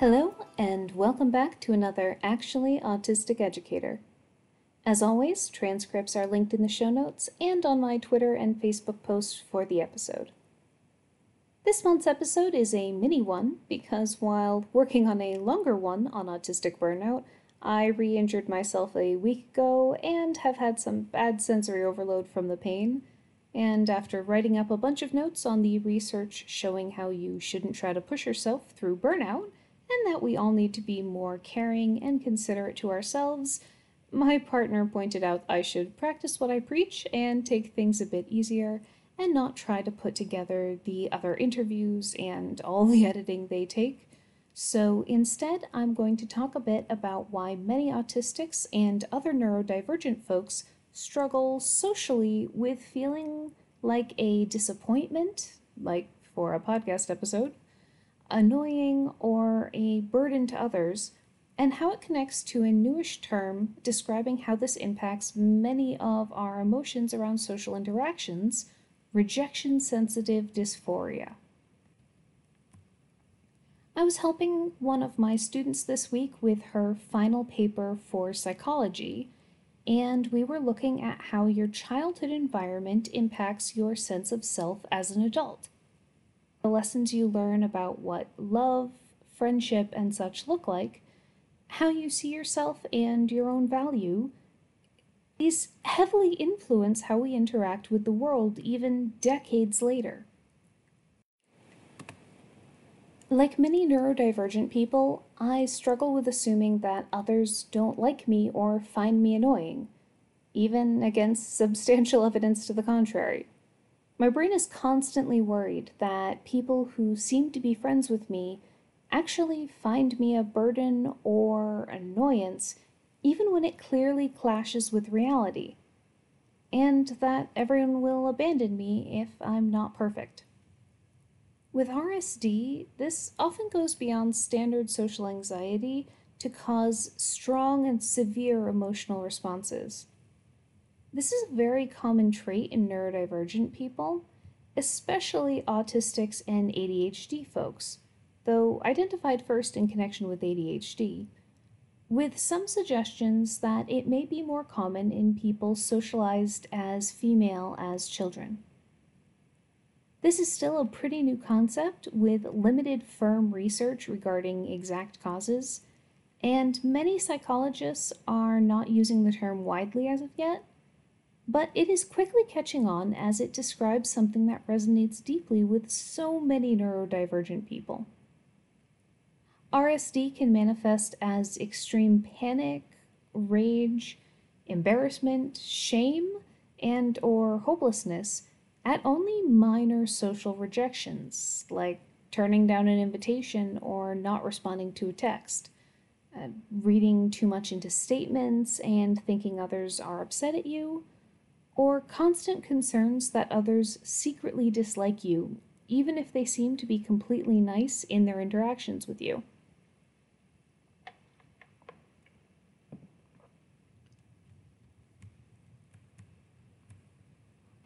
Hello, and welcome back to another Actually Autistic Educator. As always, transcripts are linked in the show notes and on my Twitter and Facebook posts for the episode. This month's episode is a mini one because while working on a longer one on autistic burnout, I re injured myself a week ago and have had some bad sensory overload from the pain. And after writing up a bunch of notes on the research showing how you shouldn't try to push yourself through burnout, and that we all need to be more caring and considerate to ourselves, my partner pointed out I should practice what I preach and take things a bit easier and not try to put together the other interviews and all the editing they take. So instead, I'm going to talk a bit about why many autistics and other neurodivergent folks struggle socially with feeling like a disappointment, like for a podcast episode, annoying, or a burden to others, and how it connects to a newish term describing how this impacts many of our emotions around social interactions rejection sensitive dysphoria. I was helping one of my students this week with her final paper for psychology, and we were looking at how your childhood environment impacts your sense of self as an adult the lessons you learn about what love, friendship, and such look like, how you see yourself and your own value, these heavily influence how we interact with the world even decades later. Like many neurodivergent people, I struggle with assuming that others don't like me or find me annoying, even against substantial evidence to the contrary. My brain is constantly worried that people who seem to be friends with me actually find me a burden or annoyance, even when it clearly clashes with reality, and that everyone will abandon me if I'm not perfect. With RSD, this often goes beyond standard social anxiety to cause strong and severe emotional responses. This is a very common trait in neurodivergent people, especially autistics and ADHD folks, though identified first in connection with ADHD, with some suggestions that it may be more common in people socialized as female as children. This is still a pretty new concept with limited firm research regarding exact causes, and many psychologists are not using the term widely as of yet but it is quickly catching on as it describes something that resonates deeply with so many neurodivergent people. RSD can manifest as extreme panic, rage, embarrassment, shame, and or hopelessness at only minor social rejections like turning down an invitation or not responding to a text, uh, reading too much into statements and thinking others are upset at you, or constant concerns that others secretly dislike you, even if they seem to be completely nice in their interactions with you.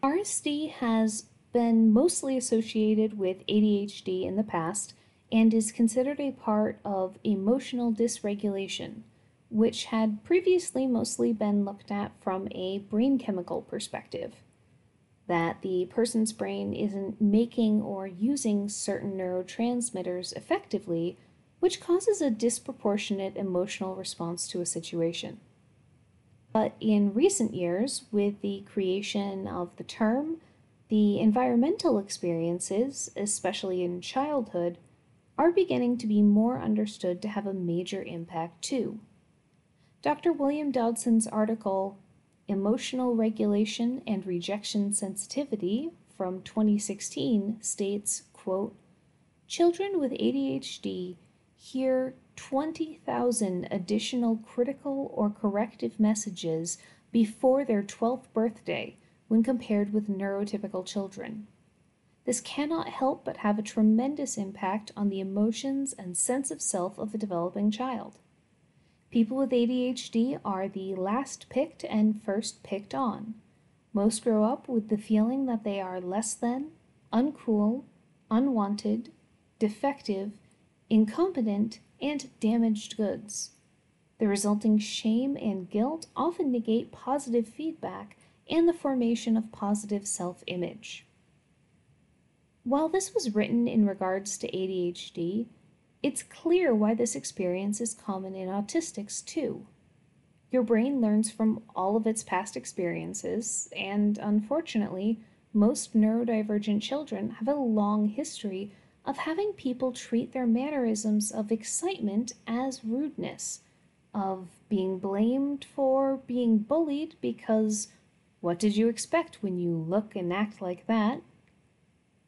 RSD has been mostly associated with ADHD in the past and is considered a part of emotional dysregulation, which had previously mostly been looked at from a brain chemical perspective. That the person's brain isn't making or using certain neurotransmitters effectively, which causes a disproportionate emotional response to a situation. But in recent years, with the creation of the term, the environmental experiences, especially in childhood, are beginning to be more understood to have a major impact too. Dr. William Dodson's article, Emotional Regulation and Rejection Sensitivity, from 2016 states, quote, Children with ADHD hear 20,000 additional critical or corrective messages before their 12th birthday when compared with neurotypical children. This cannot help but have a tremendous impact on the emotions and sense of self of a developing child. People with ADHD are the last picked and first picked on. Most grow up with the feeling that they are less than, uncool, unwanted, defective, incompetent, and damaged goods. The resulting shame and guilt often negate positive feedback and the formation of positive self image. While this was written in regards to ADHD, it's clear why this experience is common in autistics too. Your brain learns from all of its past experiences, and unfortunately, most neurodivergent children have a long history of having people treat their mannerisms of excitement as rudeness, of being blamed for being bullied because what did you expect when you look and act like that?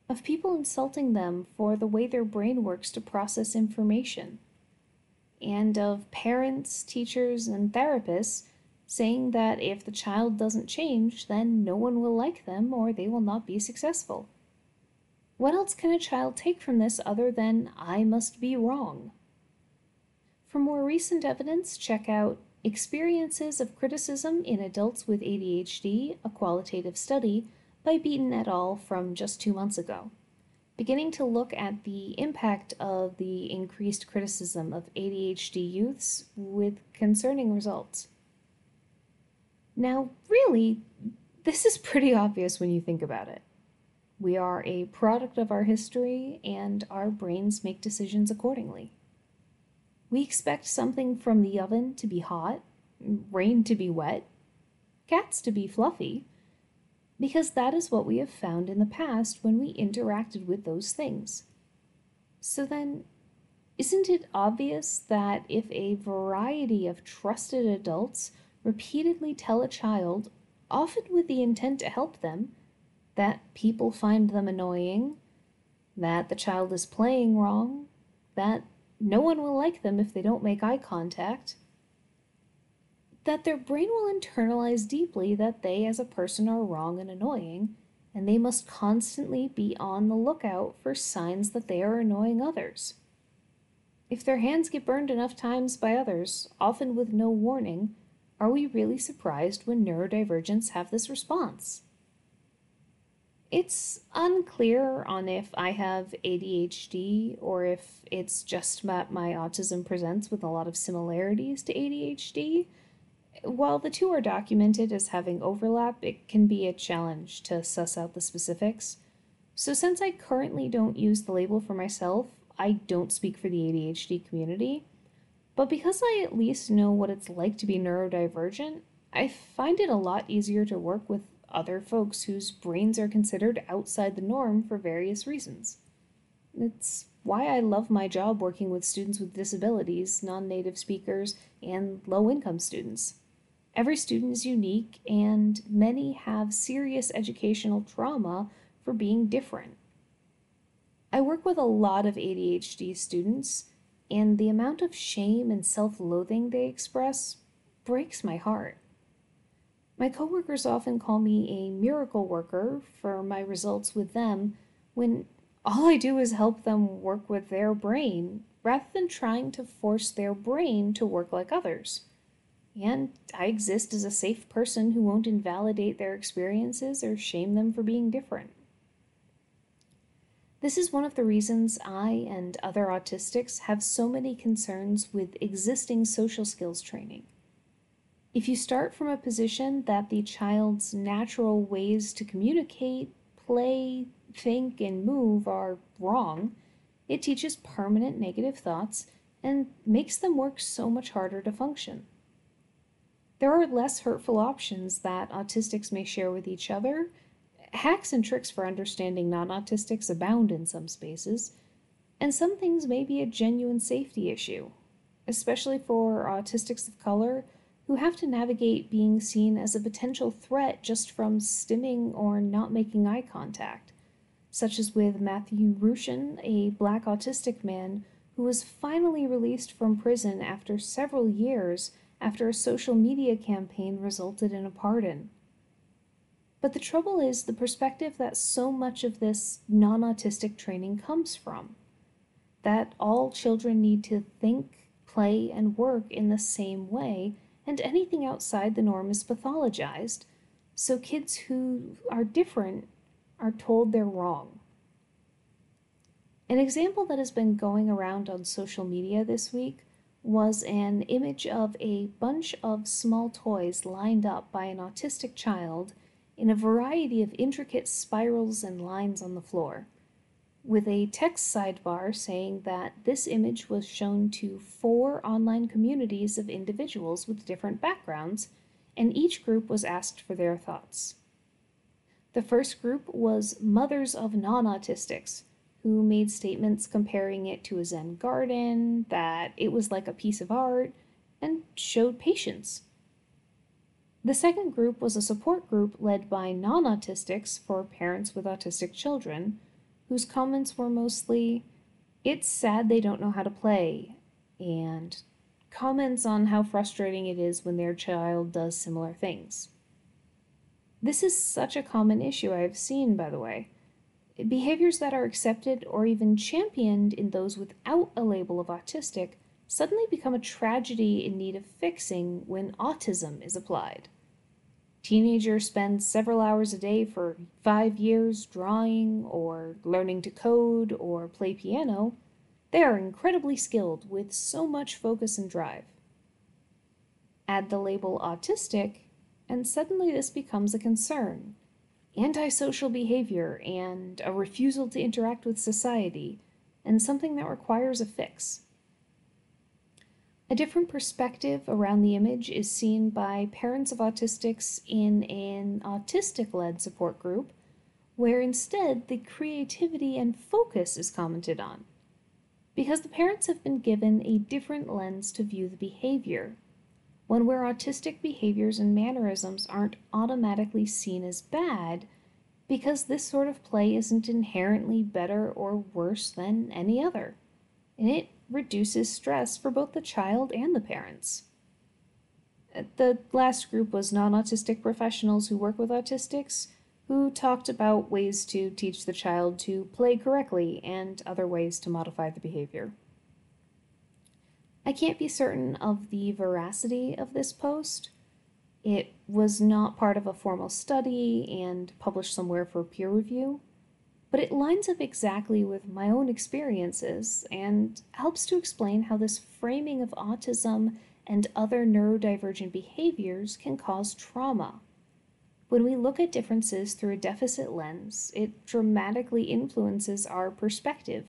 Of people insulting them for the way their brain works to process information, and of parents, teachers, and therapists saying that if the child doesn't change, then no one will like them or they will not be successful. What else can a child take from this other than I must be wrong? For more recent evidence, check out Experiences of Criticism in Adults with ADHD, a qualitative study by Beaton et al. from just two months ago, beginning to look at the impact of the increased criticism of ADHD youths with concerning results. Now, really, this is pretty obvious when you think about it. We are a product of our history, and our brains make decisions accordingly. We expect something from the oven to be hot, rain to be wet, cats to be fluffy, because that is what we have found in the past when we interacted with those things. So then, isn't it obvious that if a variety of trusted adults repeatedly tell a child, often with the intent to help them, that people find them annoying, that the child is playing wrong, that no one will like them if they don't make eye contact, that their brain will internalize deeply that they as a person are wrong and annoying, and they must constantly be on the lookout for signs that they are annoying others. If their hands get burned enough times by others, often with no warning, are we really surprised when neurodivergents have this response? It's unclear on if I have ADHD or if it's just that my autism presents with a lot of similarities to ADHD while the two are documented as having overlap, it can be a challenge to suss out the specifics. So, since I currently don't use the label for myself, I don't speak for the ADHD community. But because I at least know what it's like to be neurodivergent, I find it a lot easier to work with other folks whose brains are considered outside the norm for various reasons. It's why I love my job working with students with disabilities, non native speakers, and low income students. Every student is unique, and many have serious educational trauma for being different. I work with a lot of ADHD students, and the amount of shame and self loathing they express breaks my heart. My coworkers often call me a miracle worker for my results with them when all I do is help them work with their brain rather than trying to force their brain to work like others. And I exist as a safe person who won't invalidate their experiences or shame them for being different. This is one of the reasons I and other autistics have so many concerns with existing social skills training. If you start from a position that the child's natural ways to communicate, play, think, and move are wrong, it teaches permanent negative thoughts and makes them work so much harder to function. There are less hurtful options that autistics may share with each other. Hacks and tricks for understanding non autistics abound in some spaces, and some things may be a genuine safety issue, especially for autistics of color who have to navigate being seen as a potential threat just from stimming or not making eye contact, such as with Matthew Rushin, a black autistic man who was finally released from prison after several years after a social media campaign resulted in a pardon. But the trouble is the perspective that so much of this non autistic training comes from that all children need to think, play, and work in the same way, and anything outside the norm is pathologized. So kids who are different are told they're wrong. An example that has been going around on social media this week was an image of a bunch of small toys lined up by an autistic child in a variety of intricate spirals and lines on the floor, with a text sidebar saying that this image was shown to four online communities of individuals with different backgrounds, and each group was asked for their thoughts. The first group was Mothers of Non Autistics, who made statements comparing it to a Zen garden, that it was like a piece of art, and showed patience. The second group was a support group led by non autistics for parents with autistic children, whose comments were mostly, It's sad they don't know how to play, and comments on how frustrating it is when their child does similar things. This is such a common issue I've seen, by the way. Behaviors that are accepted or even championed in those without a label of autistic suddenly become a tragedy in need of fixing when autism is applied. Teenagers spend several hours a day for five years drawing or learning to code or play piano. They are incredibly skilled with so much focus and drive. Add the label autistic, and suddenly this becomes a concern antisocial behavior and a refusal to interact with society, and something that requires a fix. A different perspective around the image is seen by parents of autistics in an autistic led support group, where instead the creativity and focus is commented on. Because the parents have been given a different lens to view the behavior, one where autistic behaviors and mannerisms aren't automatically seen as bad because this sort of play isn't inherently better or worse than any other, and it reduces stress for both the child and the parents. Uh, the last group was non autistic professionals who work with autistics who talked about ways to teach the child to play correctly and other ways to modify the behavior. I can't be certain of the veracity of this post. It was not part of a formal study and published somewhere for peer review, but it lines up exactly with my own experiences and helps to explain how this framing of autism and other neurodivergent behaviors can cause trauma. When we look at differences through a deficit lens, it dramatically influences our perspective.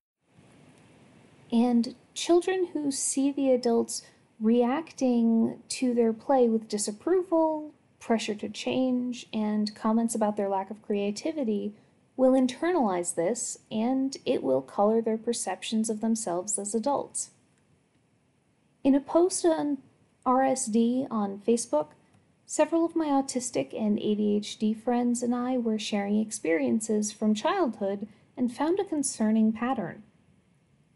And children who see the adults reacting to their play with disapproval, pressure to change, and comments about their lack of creativity will internalize this and it will color their perceptions of themselves as adults. In a post on RSD on Facebook, several of my autistic and ADHD friends and I were sharing experiences from childhood and found a concerning pattern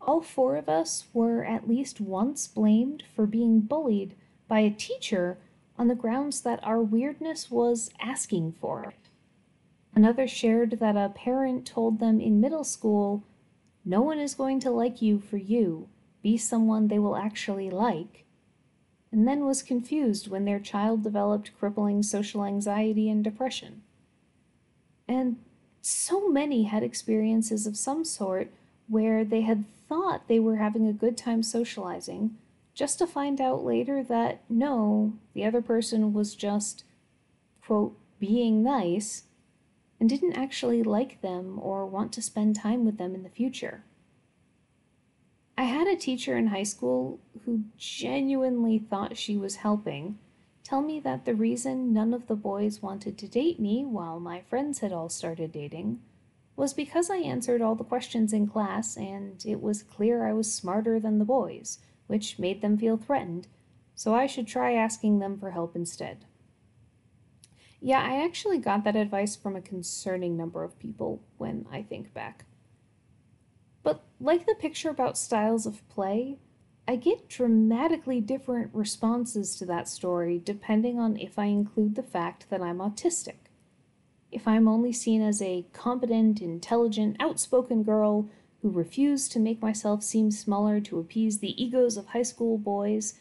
all four of us were at least once blamed for being bullied by a teacher on the grounds that our weirdness was asking for it. Another shared that a parent told them in middle school, No one is going to like you for you. Be someone they will actually like. And then was confused when their child developed crippling social anxiety and depression. And so many had experiences of some sort where they had thought they were having a good time socializing, just to find out later that no, the other person was just, quote, being nice, and didn't actually like them or want to spend time with them in the future. I had a teacher in high school who genuinely thought she was helping tell me that the reason none of the boys wanted to date me while my friends had all started dating was because I answered all the questions in class and it was clear I was smarter than the boys, which made them feel threatened, so I should try asking them for help instead. Yeah, I actually got that advice from a concerning number of people when I think back. But like the picture about styles of play, I get dramatically different responses to that story depending on if I include the fact that I'm autistic if I'm only seen as a competent, intelligent, outspoken girl who refused to make myself seem smaller to appease the egos of high school boys,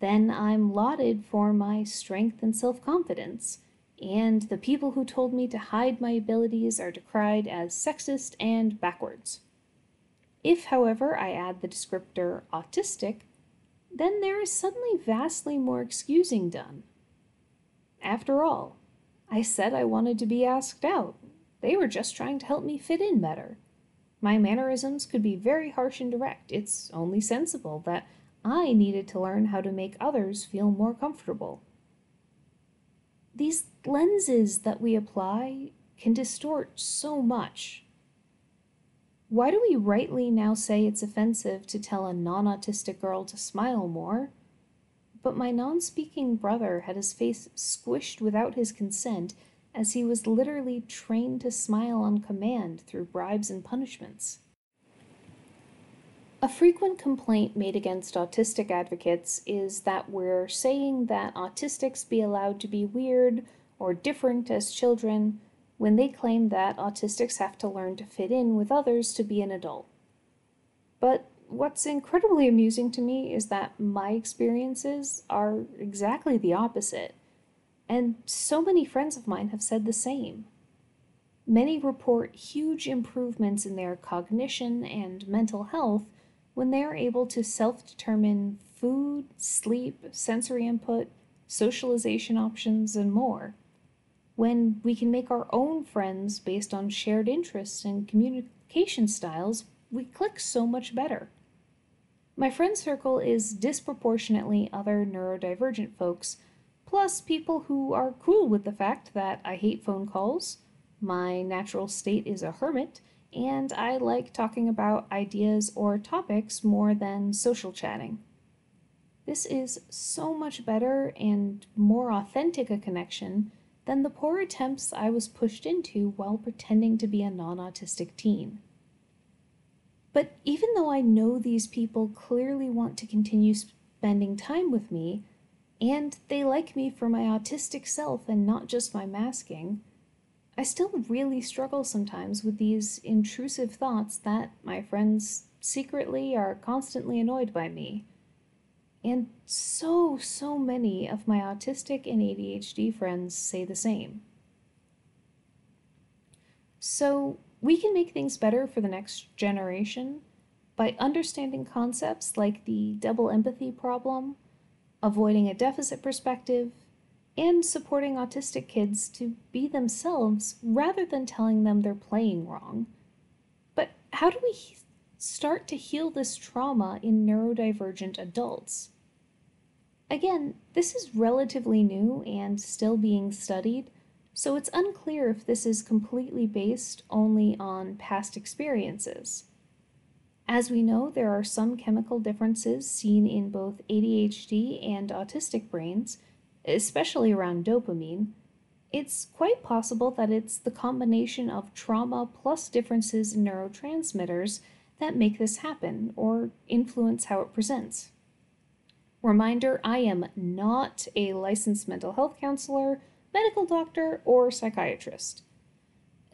then I'm lauded for my strength and self confidence, and the people who told me to hide my abilities are decried as sexist and backwards. If, however, I add the descriptor autistic, then there is suddenly vastly more excusing done. After all, I said I wanted to be asked out. They were just trying to help me fit in better. My mannerisms could be very harsh and direct. It's only sensible that I needed to learn how to make others feel more comfortable. These lenses that we apply can distort so much. Why do we rightly now say it's offensive to tell a non autistic girl to smile more? But my non speaking brother had his face squished without his consent as he was literally trained to smile on command through bribes and punishments. A frequent complaint made against autistic advocates is that we're saying that autistics be allowed to be weird or different as children when they claim that autistics have to learn to fit in with others to be an adult. But what's incredibly amusing to me is that my experiences are exactly the opposite, and so many friends of mine have said the same. Many report huge improvements in their cognition and mental health when they are able to self determine food, sleep, sensory input, socialization options, and more. When we can make our own friends based on shared interests and communication styles, we click so much better. My friend circle is disproportionately other neurodivergent folks, plus people who are cool with the fact that I hate phone calls, my natural state is a hermit, and I like talking about ideas or topics more than social chatting. This is so much better and more authentic a connection than the poor attempts I was pushed into while pretending to be a non autistic teen. But even though I know these people clearly want to continue spending time with me, and they like me for my autistic self and not just my masking, I still really struggle sometimes with these intrusive thoughts that my friends secretly are constantly annoyed by me. And so, so many of my autistic and ADHD friends say the same. So, we can make things better for the next generation by understanding concepts like the double empathy problem, avoiding a deficit perspective, and supporting autistic kids to be themselves rather than telling them they're playing wrong. But how do we start to heal this trauma in neurodivergent adults? Again, this is relatively new and still being studied, so it's unclear if this is completely based only on past experiences. As we know, there are some chemical differences seen in both ADHD and autistic brains especially around dopamine, it's quite possible that it's the combination of trauma plus differences in neurotransmitters that make this happen or influence how it presents. Reminder I am not a licensed mental health counselor, medical doctor, or psychiatrist.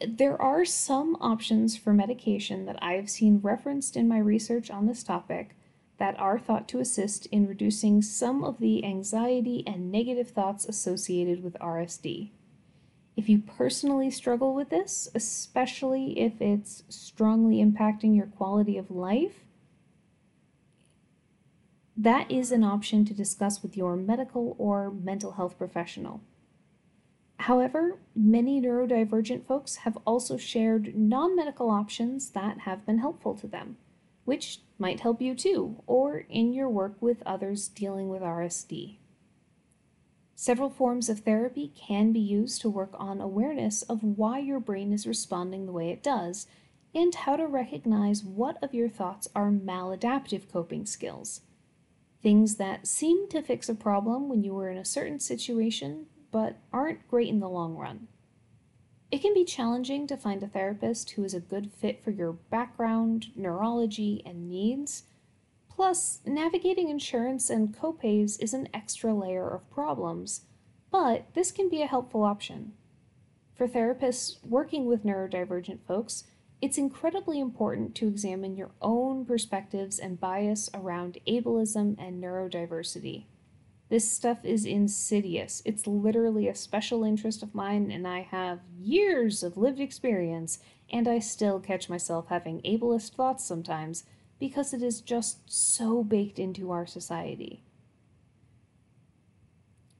There are some options for medication that I have seen referenced in my research on this topic that are thought to assist in reducing some of the anxiety and negative thoughts associated with RSD. If you personally struggle with this, especially if it's strongly impacting your quality of life, that is an option to discuss with your medical or mental health professional. However, many neurodivergent folks have also shared non medical options that have been helpful to them which might help you too, or in your work with others dealing with RSD. Several forms of therapy can be used to work on awareness of why your brain is responding the way it does, and how to recognize what of your thoughts are maladaptive coping skills. Things that seem to fix a problem when you were in a certain situation, but aren't great in the long run. It can be challenging to find a therapist who is a good fit for your background, neurology, and needs. Plus, navigating insurance and copays is an extra layer of problems, but this can be a helpful option. For therapists working with neurodivergent folks, it's incredibly important to examine your own perspectives and bias around ableism and neurodiversity. This stuff is insidious. It's literally a special interest of mine, and I have years of lived experience, and I still catch myself having ableist thoughts sometimes because it is just so baked into our society.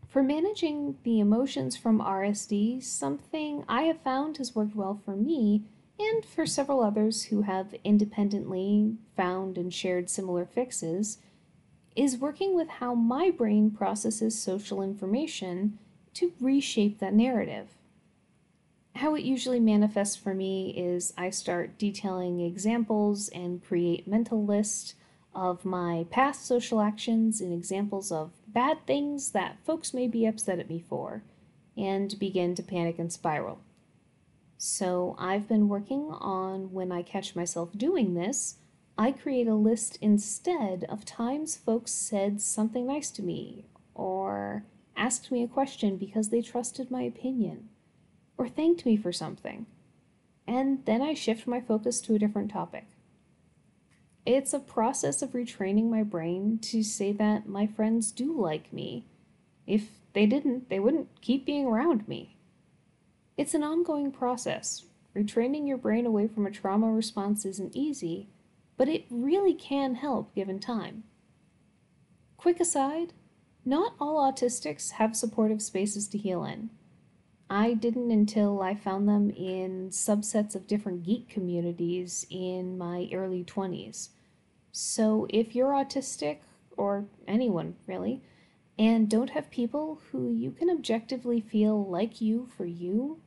For managing the emotions from RSD, something I have found has worked well for me and for several others who have independently found and shared similar fixes is working with how my brain processes social information to reshape that narrative. How it usually manifests for me is I start detailing examples and create mental lists of my past social actions and examples of bad things that folks may be upset at me for, and begin to panic and spiral. So I've been working on when I catch myself doing this, I create a list instead of times folks said something nice to me, or asked me a question because they trusted my opinion, or thanked me for something. And then I shift my focus to a different topic. It's a process of retraining my brain to say that my friends do like me. If they didn't, they wouldn't keep being around me. It's an ongoing process. Retraining your brain away from a trauma response isn't easy, but it really can help given time. Quick aside not all autistics have supportive spaces to heal in. I didn't until I found them in subsets of different geek communities in my early 20s. So if you're autistic, or anyone really, and don't have people who you can objectively feel like you for you,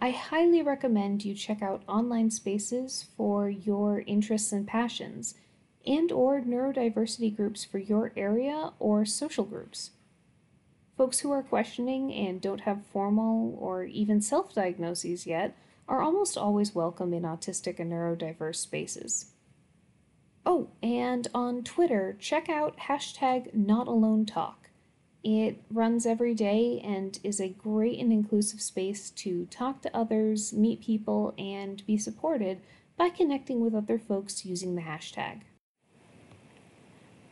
I highly recommend you check out online spaces for your interests and passions and or neurodiversity groups for your area or social groups. Folks who are questioning and don't have formal or even self-diagnoses yet are almost always welcome in autistic and neurodiverse spaces. Oh, and on Twitter, check out hashtag NotAloneTalk. It runs every day and is a great and inclusive space to talk to others, meet people, and be supported by connecting with other folks using the hashtag.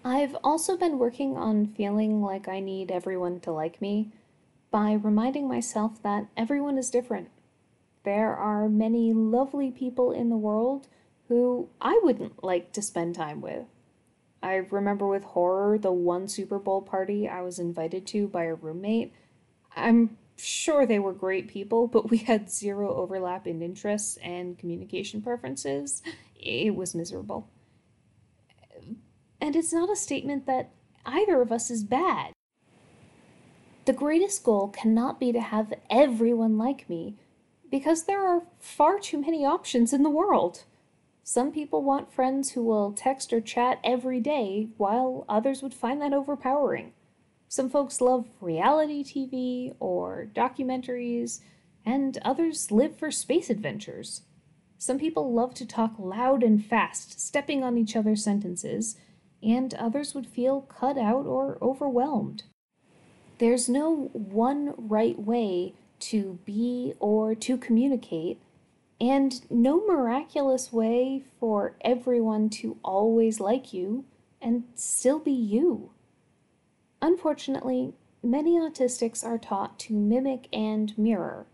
I've also been working on feeling like I need everyone to like me by reminding myself that everyone is different. There are many lovely people in the world who I wouldn't like to spend time with. I remember with horror the one Super Bowl party I was invited to by a roommate. I'm sure they were great people, but we had zero overlap in interests and communication preferences. It was miserable. And it's not a statement that either of us is bad. The greatest goal cannot be to have everyone like me, because there are far too many options in the world. Some people want friends who will text or chat every day, while others would find that overpowering. Some folks love reality TV or documentaries, and others live for space adventures. Some people love to talk loud and fast, stepping on each other's sentences, and others would feel cut out or overwhelmed. There's no one right way to be or to communicate, and no miraculous way for everyone to always like you and still be you. Unfortunately, many autistics are taught to mimic and mirror,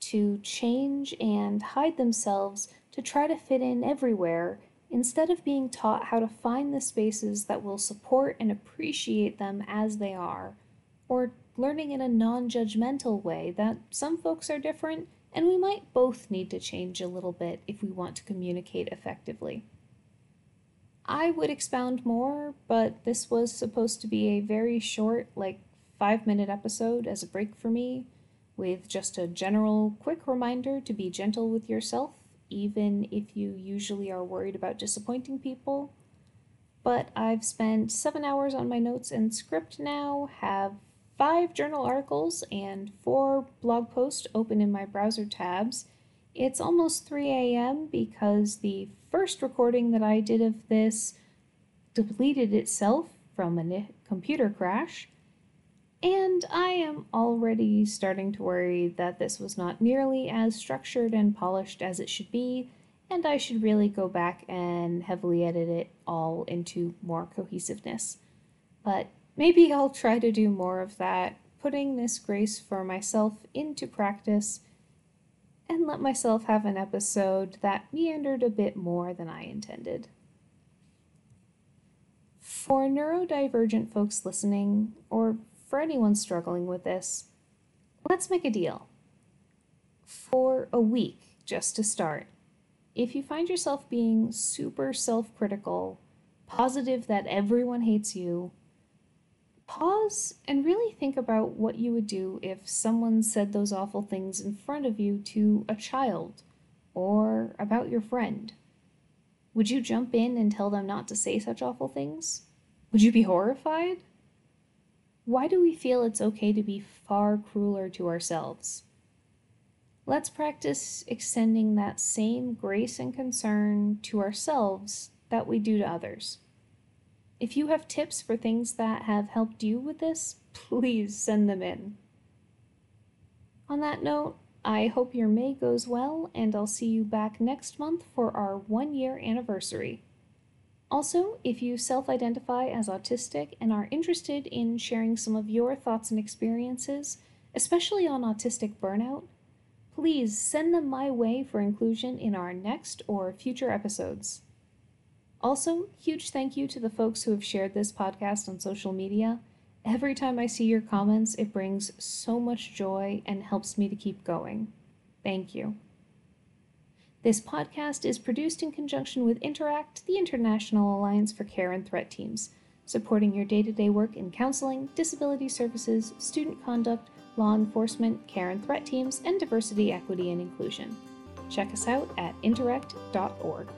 to change and hide themselves to try to fit in everywhere instead of being taught how to find the spaces that will support and appreciate them as they are, or learning in a non judgmental way that some folks are different and we might both need to change a little bit if we want to communicate effectively. I would expound more, but this was supposed to be a very short, like five minute episode as a break for me, with just a general quick reminder to be gentle with yourself, even if you usually are worried about disappointing people. But I've spent seven hours on my notes and script now, have five journal articles and four blog posts open in my browser tabs. It's almost 3 a.m. because the first recording that I did of this deleted itself from a computer crash. And I am already starting to worry that this was not nearly as structured and polished as it should be, and I should really go back and heavily edit it all into more cohesiveness. But Maybe I'll try to do more of that, putting this grace for myself into practice and let myself have an episode that meandered a bit more than I intended. For neurodivergent folks listening, or for anyone struggling with this, let's make a deal. For a week, just to start, if you find yourself being super self critical, positive that everyone hates you, pause and really think about what you would do if someone said those awful things in front of you to a child or about your friend. Would you jump in and tell them not to say such awful things? Would you be horrified? Why do we feel it's okay to be far crueler to ourselves? Let's practice extending that same grace and concern to ourselves that we do to others. If you have tips for things that have helped you with this, please send them in. On that note, I hope your May goes well, and I'll see you back next month for our one year anniversary. Also, if you self identify as autistic and are interested in sharing some of your thoughts and experiences, especially on autistic burnout, please send them my way for inclusion in our next or future episodes. Also, huge thank you to the folks who have shared this podcast on social media. Every time I see your comments, it brings so much joy and helps me to keep going. Thank you. This podcast is produced in conjunction with Interact, the International Alliance for Care and Threat Teams, supporting your day to day work in counseling, disability services, student conduct, law enforcement, care and threat teams, and diversity, equity, and inclusion. Check us out at interact.org.